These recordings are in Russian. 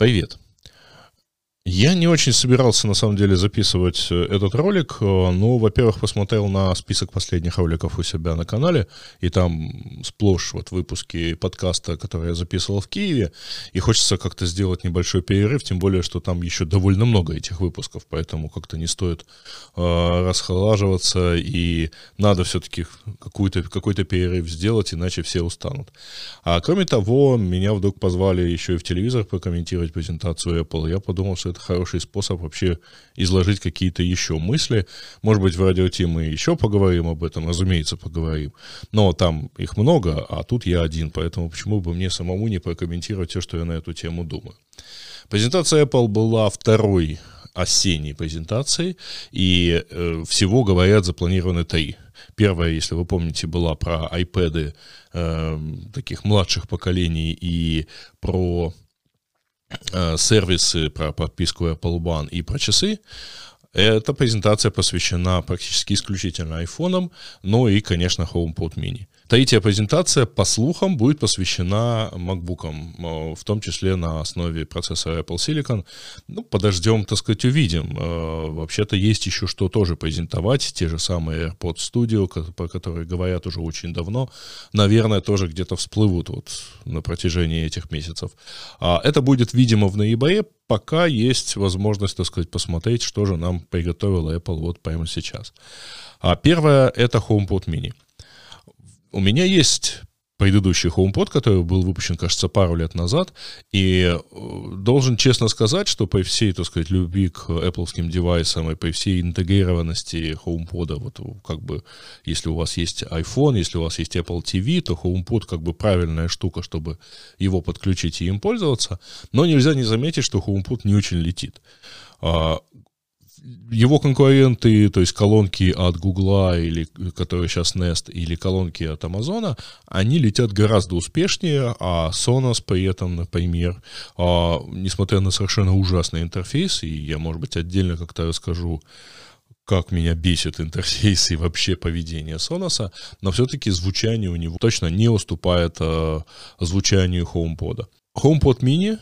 Привет. Я не очень собирался, на самом деле, записывать э, этот ролик, э, но, во-первых, посмотрел на список последних роликов у себя на канале, и там сплошь вот выпуски подкаста, который я записывал в Киеве, и хочется как-то сделать небольшой перерыв, тем более, что там еще довольно много этих выпусков, поэтому как-то не стоит э, расхолаживаться, и надо все-таки какой-то какой перерыв сделать, иначе все устанут. А кроме того, меня вдруг позвали еще и в телевизор прокомментировать презентацию Apple, я подумал, что это хороший способ вообще изложить какие-то еще мысли. Может быть, в радиоте мы еще поговорим об этом, разумеется, поговорим. Но там их много, а тут я один, поэтому почему бы мне самому не прокомментировать все, что я на эту тему думаю. Презентация Apple была второй осенней презентацией, и э, всего, говорят, запланированы три. Первая, если вы помните, была про iPad э, таких младших поколений и про сервисы про подписку Apple One и про часы. Эта презентация посвящена практически исключительно айфонам, но и, конечно, HomePod mini. Третья презентация, по слухам, будет посвящена MacBook, э, в том числе на основе процессора Apple Silicon. Ну, подождем, так сказать, увидим. Э, вообще-то есть еще что тоже презентовать, те же самые AirPods Studio, про которые говорят уже очень давно, наверное, тоже где-то всплывут вот на протяжении этих месяцев. А это будет, видимо, в ноябре, пока есть возможность, так сказать, посмотреть, что же нам приготовила Apple вот прямо сейчас. А первое — это HomePod mini. У меня есть предыдущий HomePod, который был выпущен, кажется, пару лет назад, и э, должен честно сказать, что при всей, так сказать, любви к Apple девайсам и при всей интегрированности HomePod, вот как бы, если у вас есть iPhone, если у вас есть Apple TV, то HomePod как бы правильная штука, чтобы его подключить и им пользоваться, но нельзя не заметить, что HomePod не очень летит. Его конкуренты, то есть колонки от Гугла, или, которые сейчас Nest, или колонки от Амазона, они летят гораздо успешнее, а Sonos при этом, например, а, несмотря на совершенно ужасный интерфейс, и я, может быть, отдельно как-то расскажу, как меня бесит интерфейс и вообще поведение Sonos, но все-таки звучание у него точно не уступает а, звучанию HomePod. HomePod mini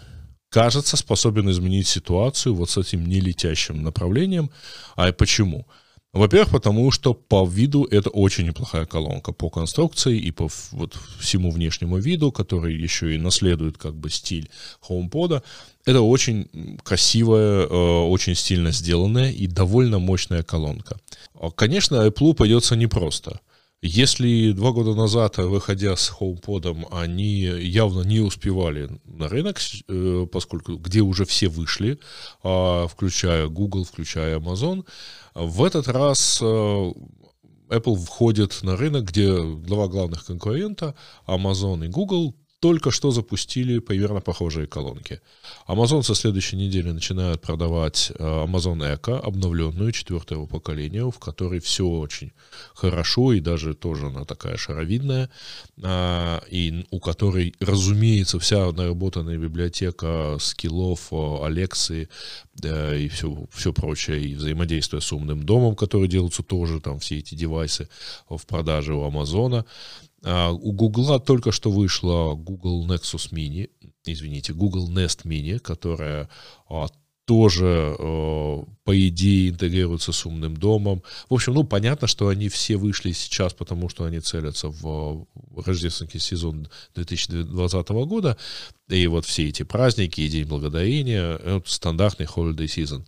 кажется, способен изменить ситуацию вот с этим нелетящим направлением. А почему? Во-первых, потому что по виду это очень неплохая колонка по конструкции и по вот всему внешнему виду, который еще и наследует как бы стиль HomePod. Это очень красивая, э, очень стильно сделанная и довольно мощная колонка. Конечно, Apple придется непросто. Если два года назад, выходя с HomePod, они явно не успевали на рынок, э, поскольку где уже все вышли, а, включая Google, включая Amazon, в этот раз э, Apple входит на рынок, где два главных конкурента, Amazon и Google, только что запустили примерно похожие колонки. Amazon со следующей недели начинает продавать э, Amazon Echo, обновленную четвертого поколения, в которой все очень хорошо и даже тоже она такая шаровидная, а, и у которой, разумеется, вся наработанная библиотека скиллов, Алексы и все, все прочее, и взаимодействие с умным домом, которые делаются тоже, там все эти девайсы в продаже у Амазона. А, у Гугла только что вышла Google Nexus Mini, извините, Google Nest Mini, которая а, тоже, э, по идее, интегрируется с умным домом. В общем, ну, понятно, что они все вышли сейчас, потому что они целятся в рождественский сезон 2020 года. И вот все эти праздники, и День Благодарения, стандартный holiday season.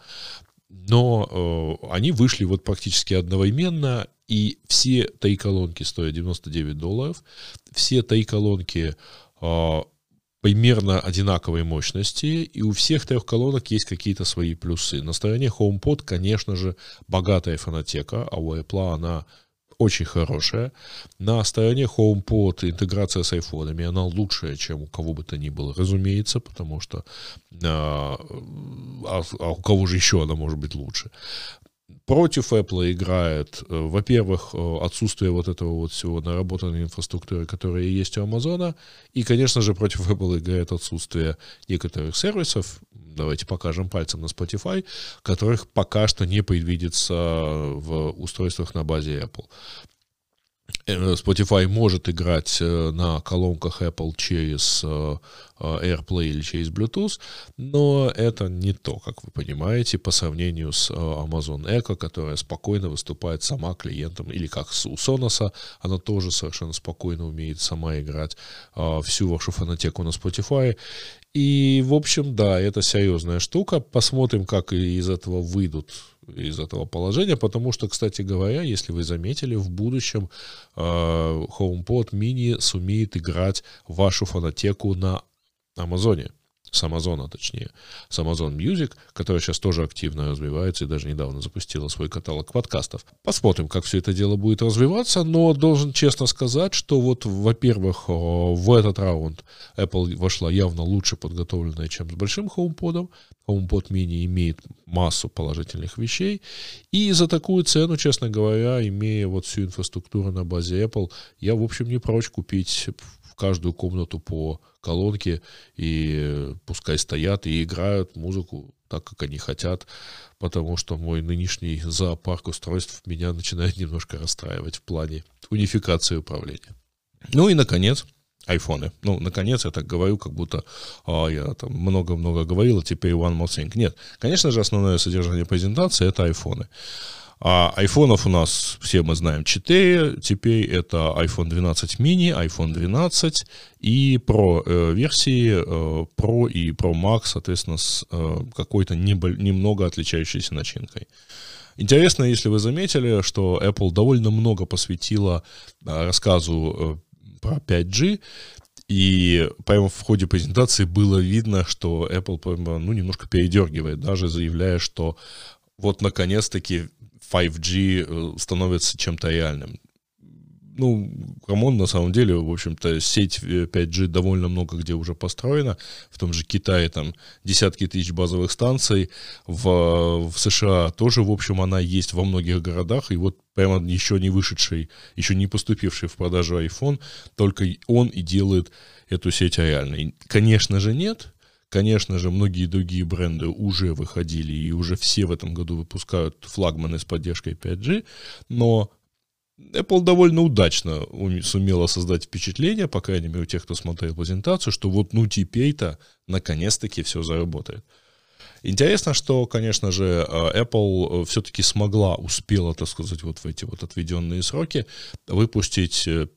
Но они вышли вот практически одновременно, и все три колонки стоят 99 долларов. Все три колонки э, примерно одинаковой мощности, и у всех трех колонок есть какие-то свои плюсы. На стороне HomePod, конечно же, богатая фонотека, а у Apple она очень хорошая. На стороне HomePod интеграция с айфонами, она лучшая, чем у кого бы то ни было, разумеется, потому что а, а, а у кого же еще она может быть лучше? Против Apple играет, э, во-первых, э, отсутствие вот этого вот всего наработанной инфраструктуры, которая есть у Амазона, и, конечно же, против Apple играет отсутствие некоторых сервисов, давайте покажем пальцем на Spotify, которых пока что не предвидится в устройствах на базе Apple. Э, Spotify может играть э, на колонках Apple через э, AirPlay или через Bluetooth, но это не то, как вы понимаете, по сравнению с Amazon Echo, которая спокойно выступает сама клиентом, или как у Sonos, она тоже совершенно спокойно умеет сама играть всю вашу фонотеку на Spotify. И, в общем, да, это серьезная штука. Посмотрим, как из этого выйдут из этого положения, потому что, кстати говоря, если вы заметили, в будущем э, HomePod mini сумеет играть вашу фонотеку на Амазоне с Амазона, точнее, с Amazon Music, которая сейчас тоже активно развивается и даже недавно запустила свой каталог подкастов. Посмотрим, как все это дело будет развиваться, но должен честно сказать, что вот, во-первых, в этот раунд Apple вошла явно лучше подготовленная, чем с большим HomePod. HomePod mini имеет массу положительных вещей, и за такую цену, честно говоря, имея вот всю инфраструктуру на базе Apple, я, в общем, не прочь купить каждую комнату по колонке, и пускай стоят и играют музыку так, как они хотят, потому что мой нынешний зоопарк устройств меня начинает немножко расстраивать в плане унификации управления. Ну и, наконец, айфоны. Ну, наконец, я так говорю, как будто а, я там много-много говорил, а теперь one more thing. Нет, конечно же, основное содержание презентации — это айфоны. А айфонов у нас, все мы знаем, 4. Теперь это iPhone 12 mini, iPhone 12 и Pro э, версии, э, Pro и Pro Max, соответственно, с э, какой-то немного отличающейся начинкой. Интересно, если вы заметили, что Apple довольно много посвятила э, рассказу э, про 5G, и прямо в ходе презентации было видно, что Apple ну, немножко передергивает, даже заявляя, что вот наконец-таки 5G э, становится чем-то реальным. Ну, come on, на самом деле, в общем-то, сеть 5G э, довольно много где уже построена. В том же Китае там десятки тысяч базовых станций. В, в США тоже, в общем, она есть во многих городах. И вот прямо еще не вышедший, еще не поступивший в продажу iPhone, только он и делает эту сеть реальной. Конечно же, нет. Конечно же, многие другие бренды уже выходили и уже все в этом году выпускают флагманы с поддержкой 5G, но Apple довольно удачно сумела создать впечатление, по крайней мере, у тех, кто смотрел презентацию, что вот ну теперь-то наконец-таки все заработает. Интересно, что, конечно же, Apple все-таки смогла, успела, так сказать, вот в эти вот отведенные сроки выпустить э,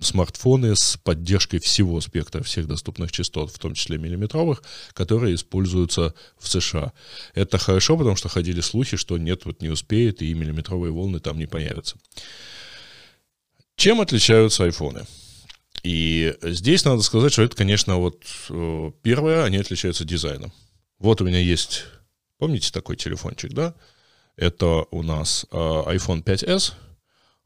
смартфоны с поддержкой всего спектра всех доступных частот, в том числе миллиметровых, которые используются в США. Это хорошо, потому что ходили слухи, что нет, вот не успеет, и миллиметровые волны там не появятся. Чем отличаются айфоны? И здесь надо сказать, что это, конечно, вот э, первое, они отличаются дизайном. Вот у меня есть, помните такой телефончик, да? Это у нас э, iPhone 5s,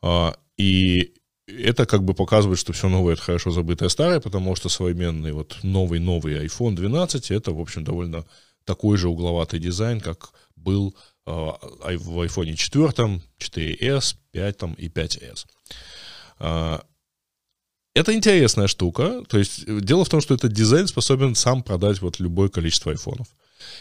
э, и это как бы показывает, что все новое это хорошо забытое старое, потому что современный вот новый-новый iPhone 12 это, в общем, довольно такой же угловатый дизайн, как был э, в iPhone 4, 4s, 5 и 5s. Э, это интересная штука. То есть дело в том, что этот дизайн способен сам продать вот любое количество айфонов.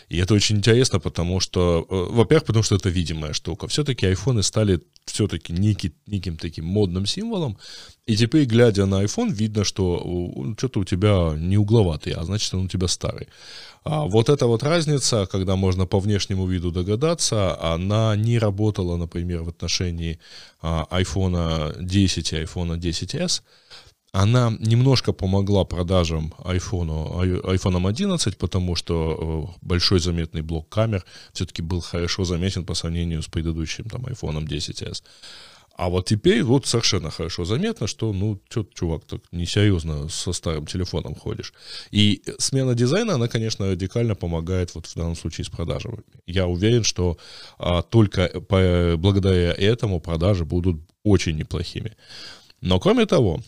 И это очень интересно, потому что, э, во-первых, потому что это видимая штука. Все-таки айфоны стали все-таки некий, неким таким модным символом. И теперь, глядя на iPhone, видно, что что-то у тебя не угловатый, а значит, он у тебя старый. А вот эта вот разница, когда можно по внешнему виду догадаться, она не работала, например, в отношении а, iPhone 10 и iPhone 10s она немножко помогла продажам iPhone, iPhone 11, потому что э, большой заметный блок камер все-таки был хорошо заметен по сравнению с предыдущим там, iPhone 10s. А вот теперь вот совершенно хорошо заметно, что, ну, что чувак, так несерьезно со старым телефоном ходишь. И смена дизайна, она, конечно, радикально помогает вот в данном случае с продажами. Я уверен, что а, только по, благодаря этому продажи будут очень неплохими. Но кроме того,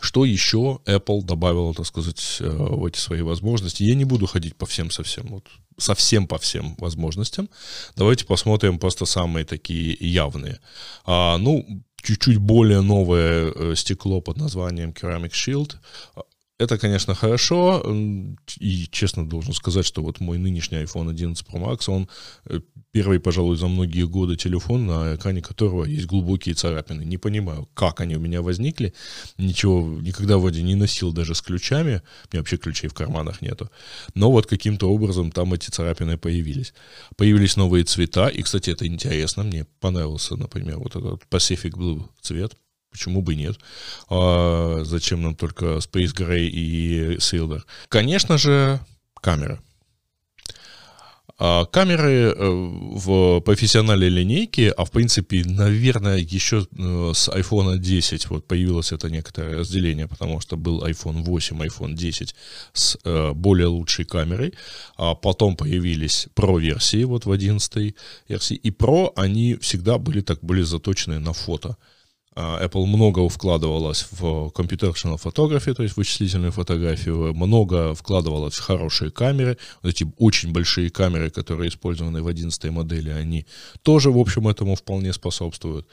что еще Apple добавила, так сказать, э, в эти свои возможности? Я не буду ходить по всем совсем, вот, совсем по всем возможностям. Давайте посмотрим просто самые такие явные. А, ну, чуть-чуть более новое э, стекло под названием Ceramic Shield. Это, конечно, хорошо, и честно должен сказать, что вот мой нынешний iPhone 11 Pro Max, он э, первый, пожалуй, за многие годы телефон, на экране которого есть глубокие царапины. Не понимаю, как они у меня возникли, ничего, никогда вроде не носил даже с ключами, у меня вообще ключей в карманах нету, но вот каким-то образом там эти царапины появились. Появились новые цвета, и, кстати, это интересно, мне понравился, например, вот этот Pacific Blue цвет, Почему бы нет? А зачем нам только Space Gray и Silver? Конечно же, камера. А камеры э, в профессиональной линейке, а в принципе, наверное, еще э, с iPhone 10 вот появилось это некоторое разделение, потому что был iPhone 8, iPhone 10 с э, более лучшей камерой, а потом появились Pro версии вот в 11 версии, и Pro они всегда были так были заточены на фото. А, Apple много вкладывалась в computational photography, то есть вычислительную фотографию, много вкладывалась в хорошие камеры. Вот эти очень большие камеры, которые использованы в 11 модели, они тоже, в общем, этому вполне способствуют.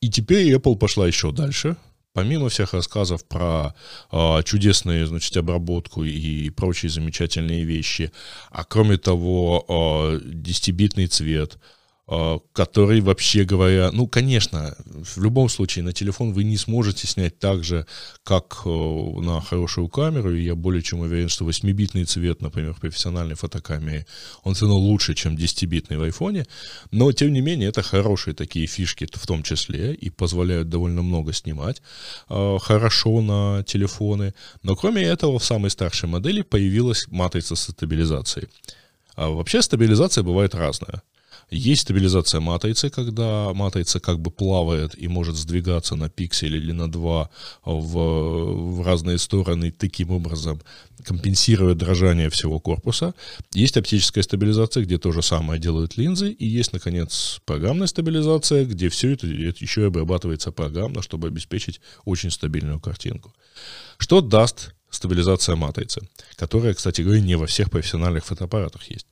И теперь Apple пошла еще дальше. Помимо всех рассказов про э, чудесную, значит, обработку и прочие замечательные вещи, а кроме того, э, 10-битный цвет – а, который, вообще говоря, ну, конечно, в любом случае на телефон вы не сможете снять так же, как э, на хорошую камеру, и я более чем уверен, что 8-битный цвет, например, в профессиональной фотокамере, он все равно лучше, чем 10-битный в айфоне, но, тем не менее, это хорошие такие фишки в том числе, и позволяют довольно много снимать э, хорошо на телефоны, но кроме этого в самой старшей модели появилась матрица стабилизации. А вообще стабилизация бывает разная. Есть стабилизация матрицы, когда матрица как бы плавает и может сдвигаться на пиксель или на два в, в разные стороны, таким образом компенсируя дрожание всего корпуса. Есть оптическая стабилизация, где то же самое делают линзы. И есть, наконец, программная стабилизация, где все это, это еще и обрабатывается программно, чтобы обеспечить очень стабильную картинку. Что даст стабилизация матрицы, которая, кстати говоря, не во всех профессиональных фотоаппаратах есть.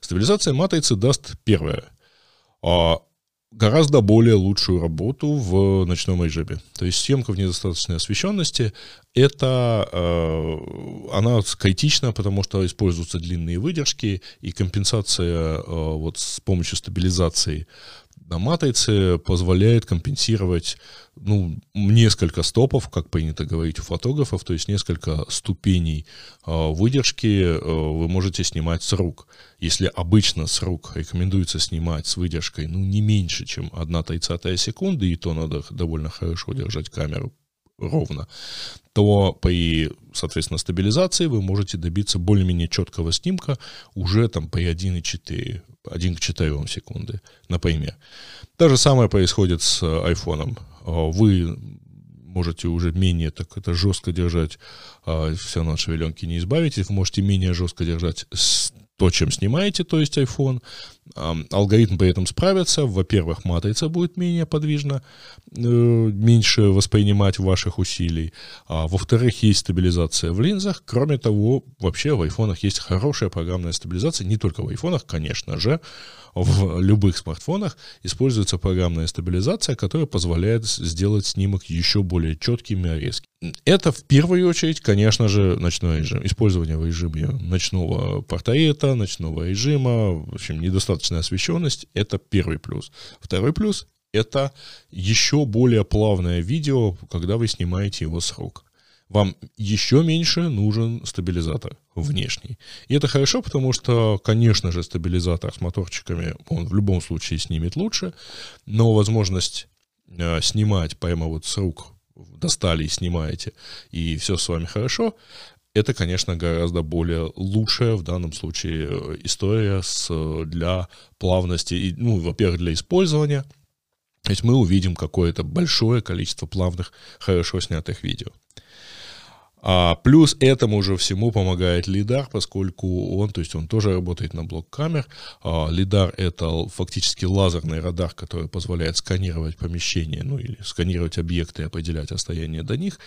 Стабилизация матрицы даст первое. А гораздо более лучшую работу в ночном режиме. То есть съемка в недостаточной освещенности, это э, она критична, потому что используются длинные выдержки, и компенсация э, вот с помощью стабилизации на матрице позволяет компенсировать ну, несколько стопов, как принято говорить у фотографов, то есть несколько ступеней э, выдержки э, вы можете снимать с рук. Если обычно с рук рекомендуется снимать с выдержкой ну, не меньше, чем 1 тридцатая секунды, и то надо довольно хорошо держать камеру ровно, то при, соответственно, стабилизации вы можете добиться более-менее четкого снимка уже там при 1,4, 1 к 4 секунды, например. То же самое происходит с айфоном. А, вы можете уже менее так это жестко держать, все равно от не избавитесь, вы можете менее жестко держать то, чем снимаете, то есть iPhone. Алгоритм при этом справится. Во-первых, матрица будет менее подвижна, э, меньше воспринимать ваших усилий. А во-вторых, есть стабилизация в линзах. Кроме того, вообще в айфонах есть хорошая программная стабилизация. Не только в айфонах, конечно же, в любых смартфонах используется программная стабилизация, которая позволяет сделать снимок еще более четким и резким. Это в первую очередь, конечно же, ночной режим. Использование в режиме ночного портрета, ночного режима, в общем, недостаточная освещенность — это первый плюс. Второй плюс — это еще более плавное видео, когда вы снимаете его с рук вам еще меньше нужен стабилизатор внешний. И это хорошо, потому что, конечно же, стабилизатор с моторчиками, он в любом случае снимет лучше, но возможность э, снимать прямо вот с рук достали и снимаете, и все с вами хорошо, это, конечно, гораздо более лучшая в данном случае э, история с, для плавности, и, ну, во-первых, для использования, то есть мы увидим какое-то большое количество плавных, хорошо снятых видео. А плюс этому же всему помогает лидар, поскольку он, то есть он тоже работает на блок камер. А, лидар это фактически лазерный радар, который позволяет сканировать помещение, ну или сканировать объекты и определять расстояние до них.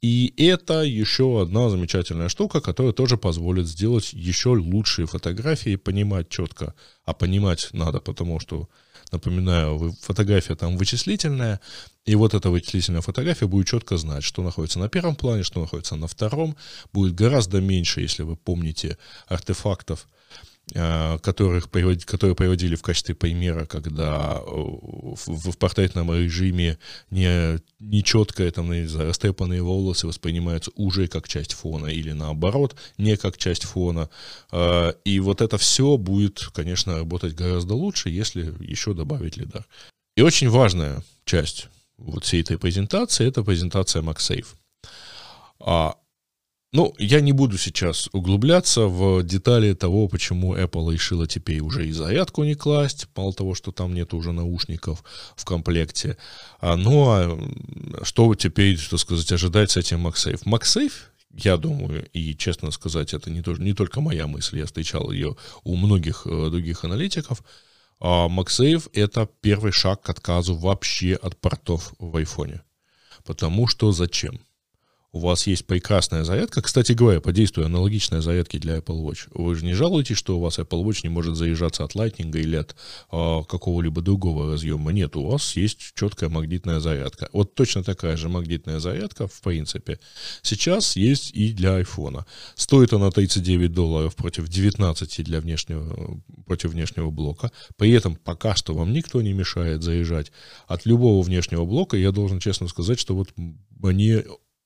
И это еще одна замечательная штука, которая тоже позволит сделать еще лучшие фотографии, понимать четко. А понимать надо, потому что Напоминаю, фотография там вычислительная, и вот эта вычислительная фотография будет четко знать, что находится на первом плане, что находится на втором. Будет гораздо меньше, если вы помните, артефактов, которых, которые приводили в качестве примера, когда э, в, в портретном режиме не, нечеткое, там, не растрепанные волосы воспринимаются уже как часть фона или наоборот, не как часть фона. Э, и вот это все будет, конечно, работать гораздо лучше, если еще добавить лидар. И очень важная часть вот всей этой презентации, это презентация MagSafe. А ну, я не буду сейчас углубляться в детали того, почему Apple решила теперь уже и зарядку не класть, мало того, что там нет уже наушников в комплекте. А, ну, а что теперь, что сказать, ожидать с этим MagSafe? MagSafe, я думаю, и честно сказать, это не, тоже, не только моя мысль, я встречал ее у многих э, других аналитиков, а MagSafe — это первый шаг к отказу вообще от портов в айфоне. Потому что зачем? У вас есть прекрасная зарядка. Кстати говоря, по действию аналогичной зарядки для Apple Watch. Вы же не жалуетесь, что у вас Apple Watch не может заезжаться от Lightning или от э, какого-либо другого разъема. Нет, у вас есть четкая магнитная зарядка. Вот точно такая же магнитная зарядка, в принципе, сейчас есть и для iPhone. Стоит она 39 долларов против 19 для внешнего, против внешнего блока. При этом пока что вам никто не мешает заезжать от любого внешнего блока. Я должен честно сказать, что вот они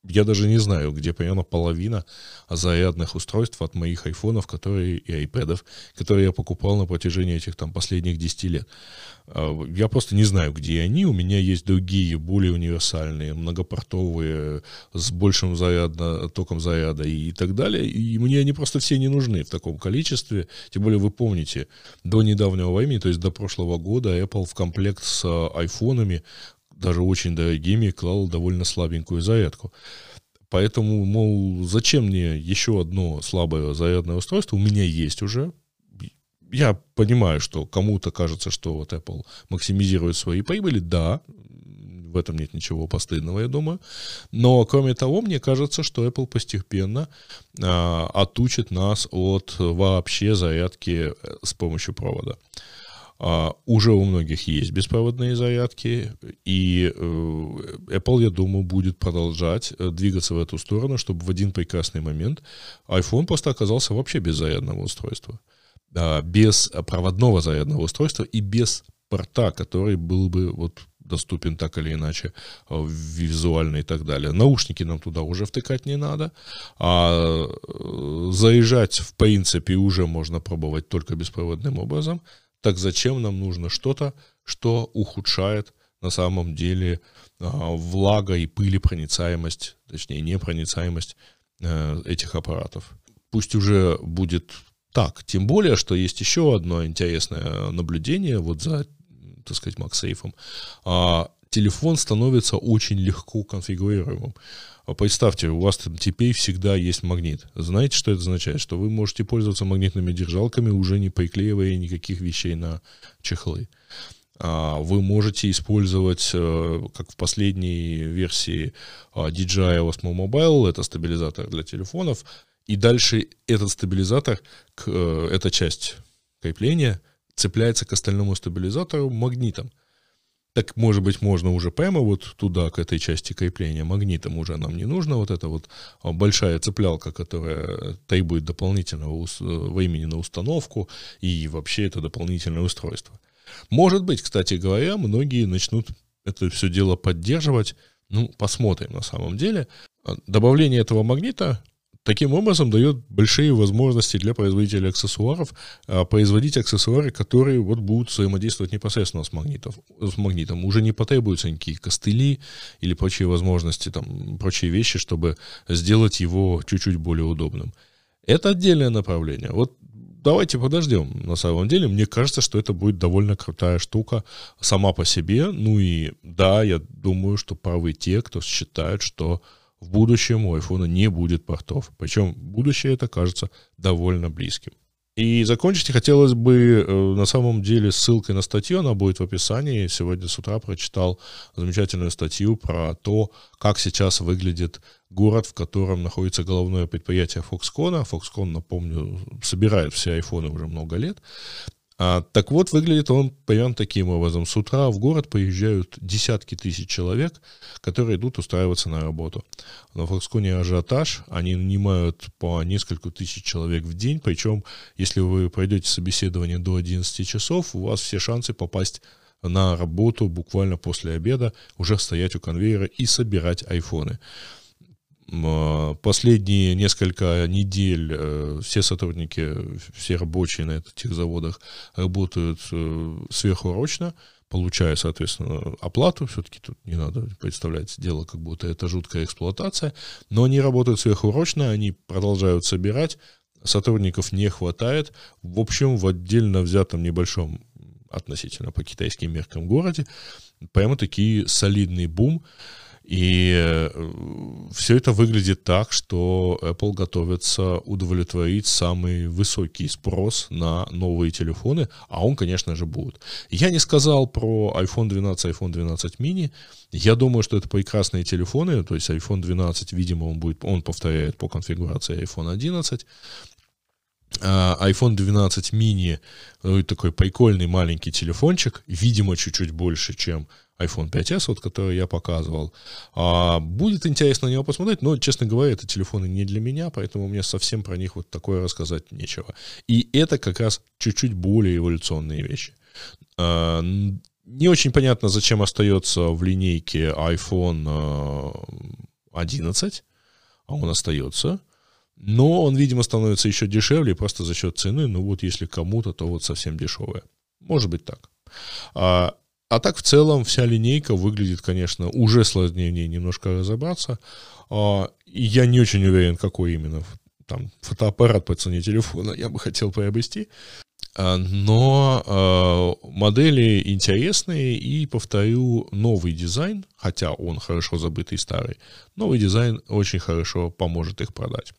я даже не знаю, где примерно половина зарядных устройств от моих айфонов, которые и айпэдов, которые я покупал на протяжении этих там последних 10 лет. А, я просто не знаю, где они. У меня есть другие, более универсальные, многопортовые, с большим зарядно, током заряда и так далее. И мне они просто все не нужны в таком количестве. Тем более вы помните, до недавнего времени, то есть до прошлого года, Apple в комплект с айфонами даже очень дорогими, клал довольно слабенькую зарядку. Поэтому, мол, зачем мне еще одно слабое зарядное устройство? У меня есть уже. Я понимаю, что кому-то кажется, что вот Apple максимизирует свои прибыли. Да, в этом нет ничего постыдного, я думаю. Но, кроме того, мне кажется, что Apple постепенно а, отучит нас от вообще зарядки э, с помощью провода. Uh, уже у многих есть беспроводные зарядки, и uh, Apple, я думаю, будет продолжать uh, двигаться в эту сторону, чтобы в один прекрасный момент iPhone просто оказался вообще без зарядного устройства, без проводного зарядного устройства и без порта, который был бы вот доступен так или иначе, визуально и так далее. Наушники нам туда уже втыкать не надо, а заезжать в принципе уже можно пробовать только беспроводным образом – так зачем нам нужно что-то, что ухудшает на самом деле а, влага и пылепроницаемость, точнее непроницаемость э, этих аппаратов. Пусть уже будет так, тем более, что есть еще одно интересное наблюдение вот за, так сказать, MagSafe. Телефон становится очень легко конфигурируемым. А представьте, у вас теперь всегда есть магнит. Знаете, что это означает? Что вы можете пользоваться магнитными держалками, уже не приклеивая никаких вещей на чехлы. А, вы можете использовать, э, как в последней версии DJI Osmo Mobile, это стабилизатор для телефонов, и дальше этот стабилизатор, э, эта часть крепления, цепляется к остальному стабилизатору магнитом. Так, может быть, можно уже прямо вот туда, к этой части крепления магнитом уже нам не нужно. Вот эта вот а, большая цеплялка, которая требует дополнительного времени на установку и вообще это дополнительное устройство. Может быть, кстати говоря, многие начнут это все дело поддерживать. Ну, посмотрим на самом деле. А, добавление этого магнита Таким образом, дает большие возможности для производителей аксессуаров а, производить аксессуары, которые вот будут взаимодействовать непосредственно с, магнитов, с магнитом. Уже не потребуются никакие костыли или прочие возможности, там, прочие вещи, чтобы сделать его чуть-чуть более удобным. Это отдельное направление. Вот давайте подождем. На самом деле, мне кажется, что это будет довольно крутая штука сама по себе. Ну и да, я думаю, что правы те, кто считает, что в будущем у iPhone не будет портов. Причем будущее это кажется довольно близким. И закончить хотелось бы э, на самом деле ссылкой на статью, она будет в описании. Сегодня с утра прочитал замечательную статью про то, как сейчас выглядит город, в котором находится головное предприятие Foxconn. Foxconn, напомню, собирает все айфоны уже много лет. А, так вот, выглядит он примерно таким образом. С утра в город поезжают десятки тысяч человек, которые идут устраиваться на работу. На Фоксконе ажиотаж, они нанимают по несколько тысяч человек в день, причем, если вы пройдете собеседование до 11 часов, у вас все шансы попасть на работу буквально после обеда, уже стоять у конвейера и собирать айфоны. А, последние несколько недель э, все сотрудники, все рабочие на этих заводах работают э, сверхурочно, получая, соответственно, оплату. Все-таки тут не надо представлять дело, как будто это жуткая эксплуатация. Но они работают сверхурочно, они продолжают собирать. Сотрудников не хватает. В общем, в отдельно взятом небольшом относительно по китайским меркам городе прямо такие солидный бум. И э, все это выглядит так, что Apple готовится удовлетворить самый высокий спрос на новые телефоны, а он, конечно же, будет. Я не сказал про iPhone 12, iPhone 12 mini. Я думаю, что это прекрасные телефоны, то есть iPhone 12, видимо, он будет, он повторяет по конфигурации iPhone 11 iPhone 12 mini, э, такой прикольный маленький телефончик, видимо, чуть-чуть больше, чем iPhone 5s, вот, который я показывал. А, будет интересно на него посмотреть, но, честно говоря, это телефоны не для меня, поэтому мне совсем про них вот такое рассказать нечего. И это как раз чуть-чуть более эволюционные вещи. А, не очень понятно, зачем остается в линейке iPhone 11, а он остается. Но он, видимо, становится еще дешевле просто за счет цены. Ну вот если кому-то, то вот совсем дешевое. Может быть так. А, а так в целом вся линейка выглядит, конечно, уже сложнее в ней немножко разобраться. А, и я не очень уверен, какой именно там фотоаппарат по цене телефона я бы хотел приобрести. А, но э, модели интересные и, повторю, новый дизайн, хотя он хорошо забытый старый, новый дизайн очень хорошо поможет их продать.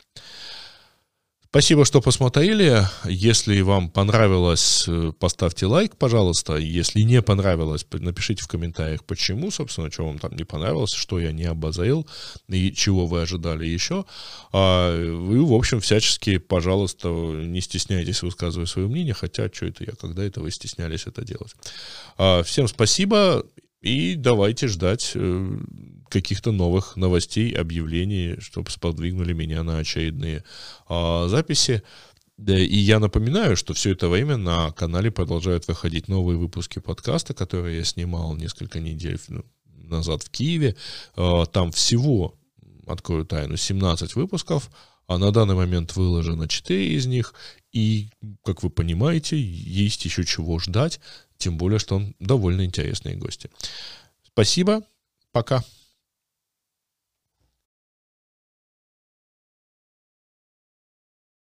Спасибо, что посмотрели. Если вам понравилось, э, поставьте лайк, пожалуйста. Если не понравилось, напишите в комментариях, почему, собственно, что вам там не понравилось, что я не обозрел и чего вы ожидали еще. А вы, в общем, всячески, пожалуйста, не стесняйтесь высказывать свое мнение, хотя, что это я, когда это вы стеснялись это делать. А, всем спасибо. И давайте ждать э, каких-то новых новостей, объявлений, чтобы сподвигнули меня на очередные э, записи. И я напоминаю, что все это время на канале продолжают выходить новые выпуски подкаста, которые я снимал несколько недель назад в Киеве. Э, там всего, открою тайну, 17 выпусков, а на данный момент выложено 4 из них. И, как вы понимаете, есть еще чего ждать. Тем более, что он довольно интересные гости. Спасибо. Пока.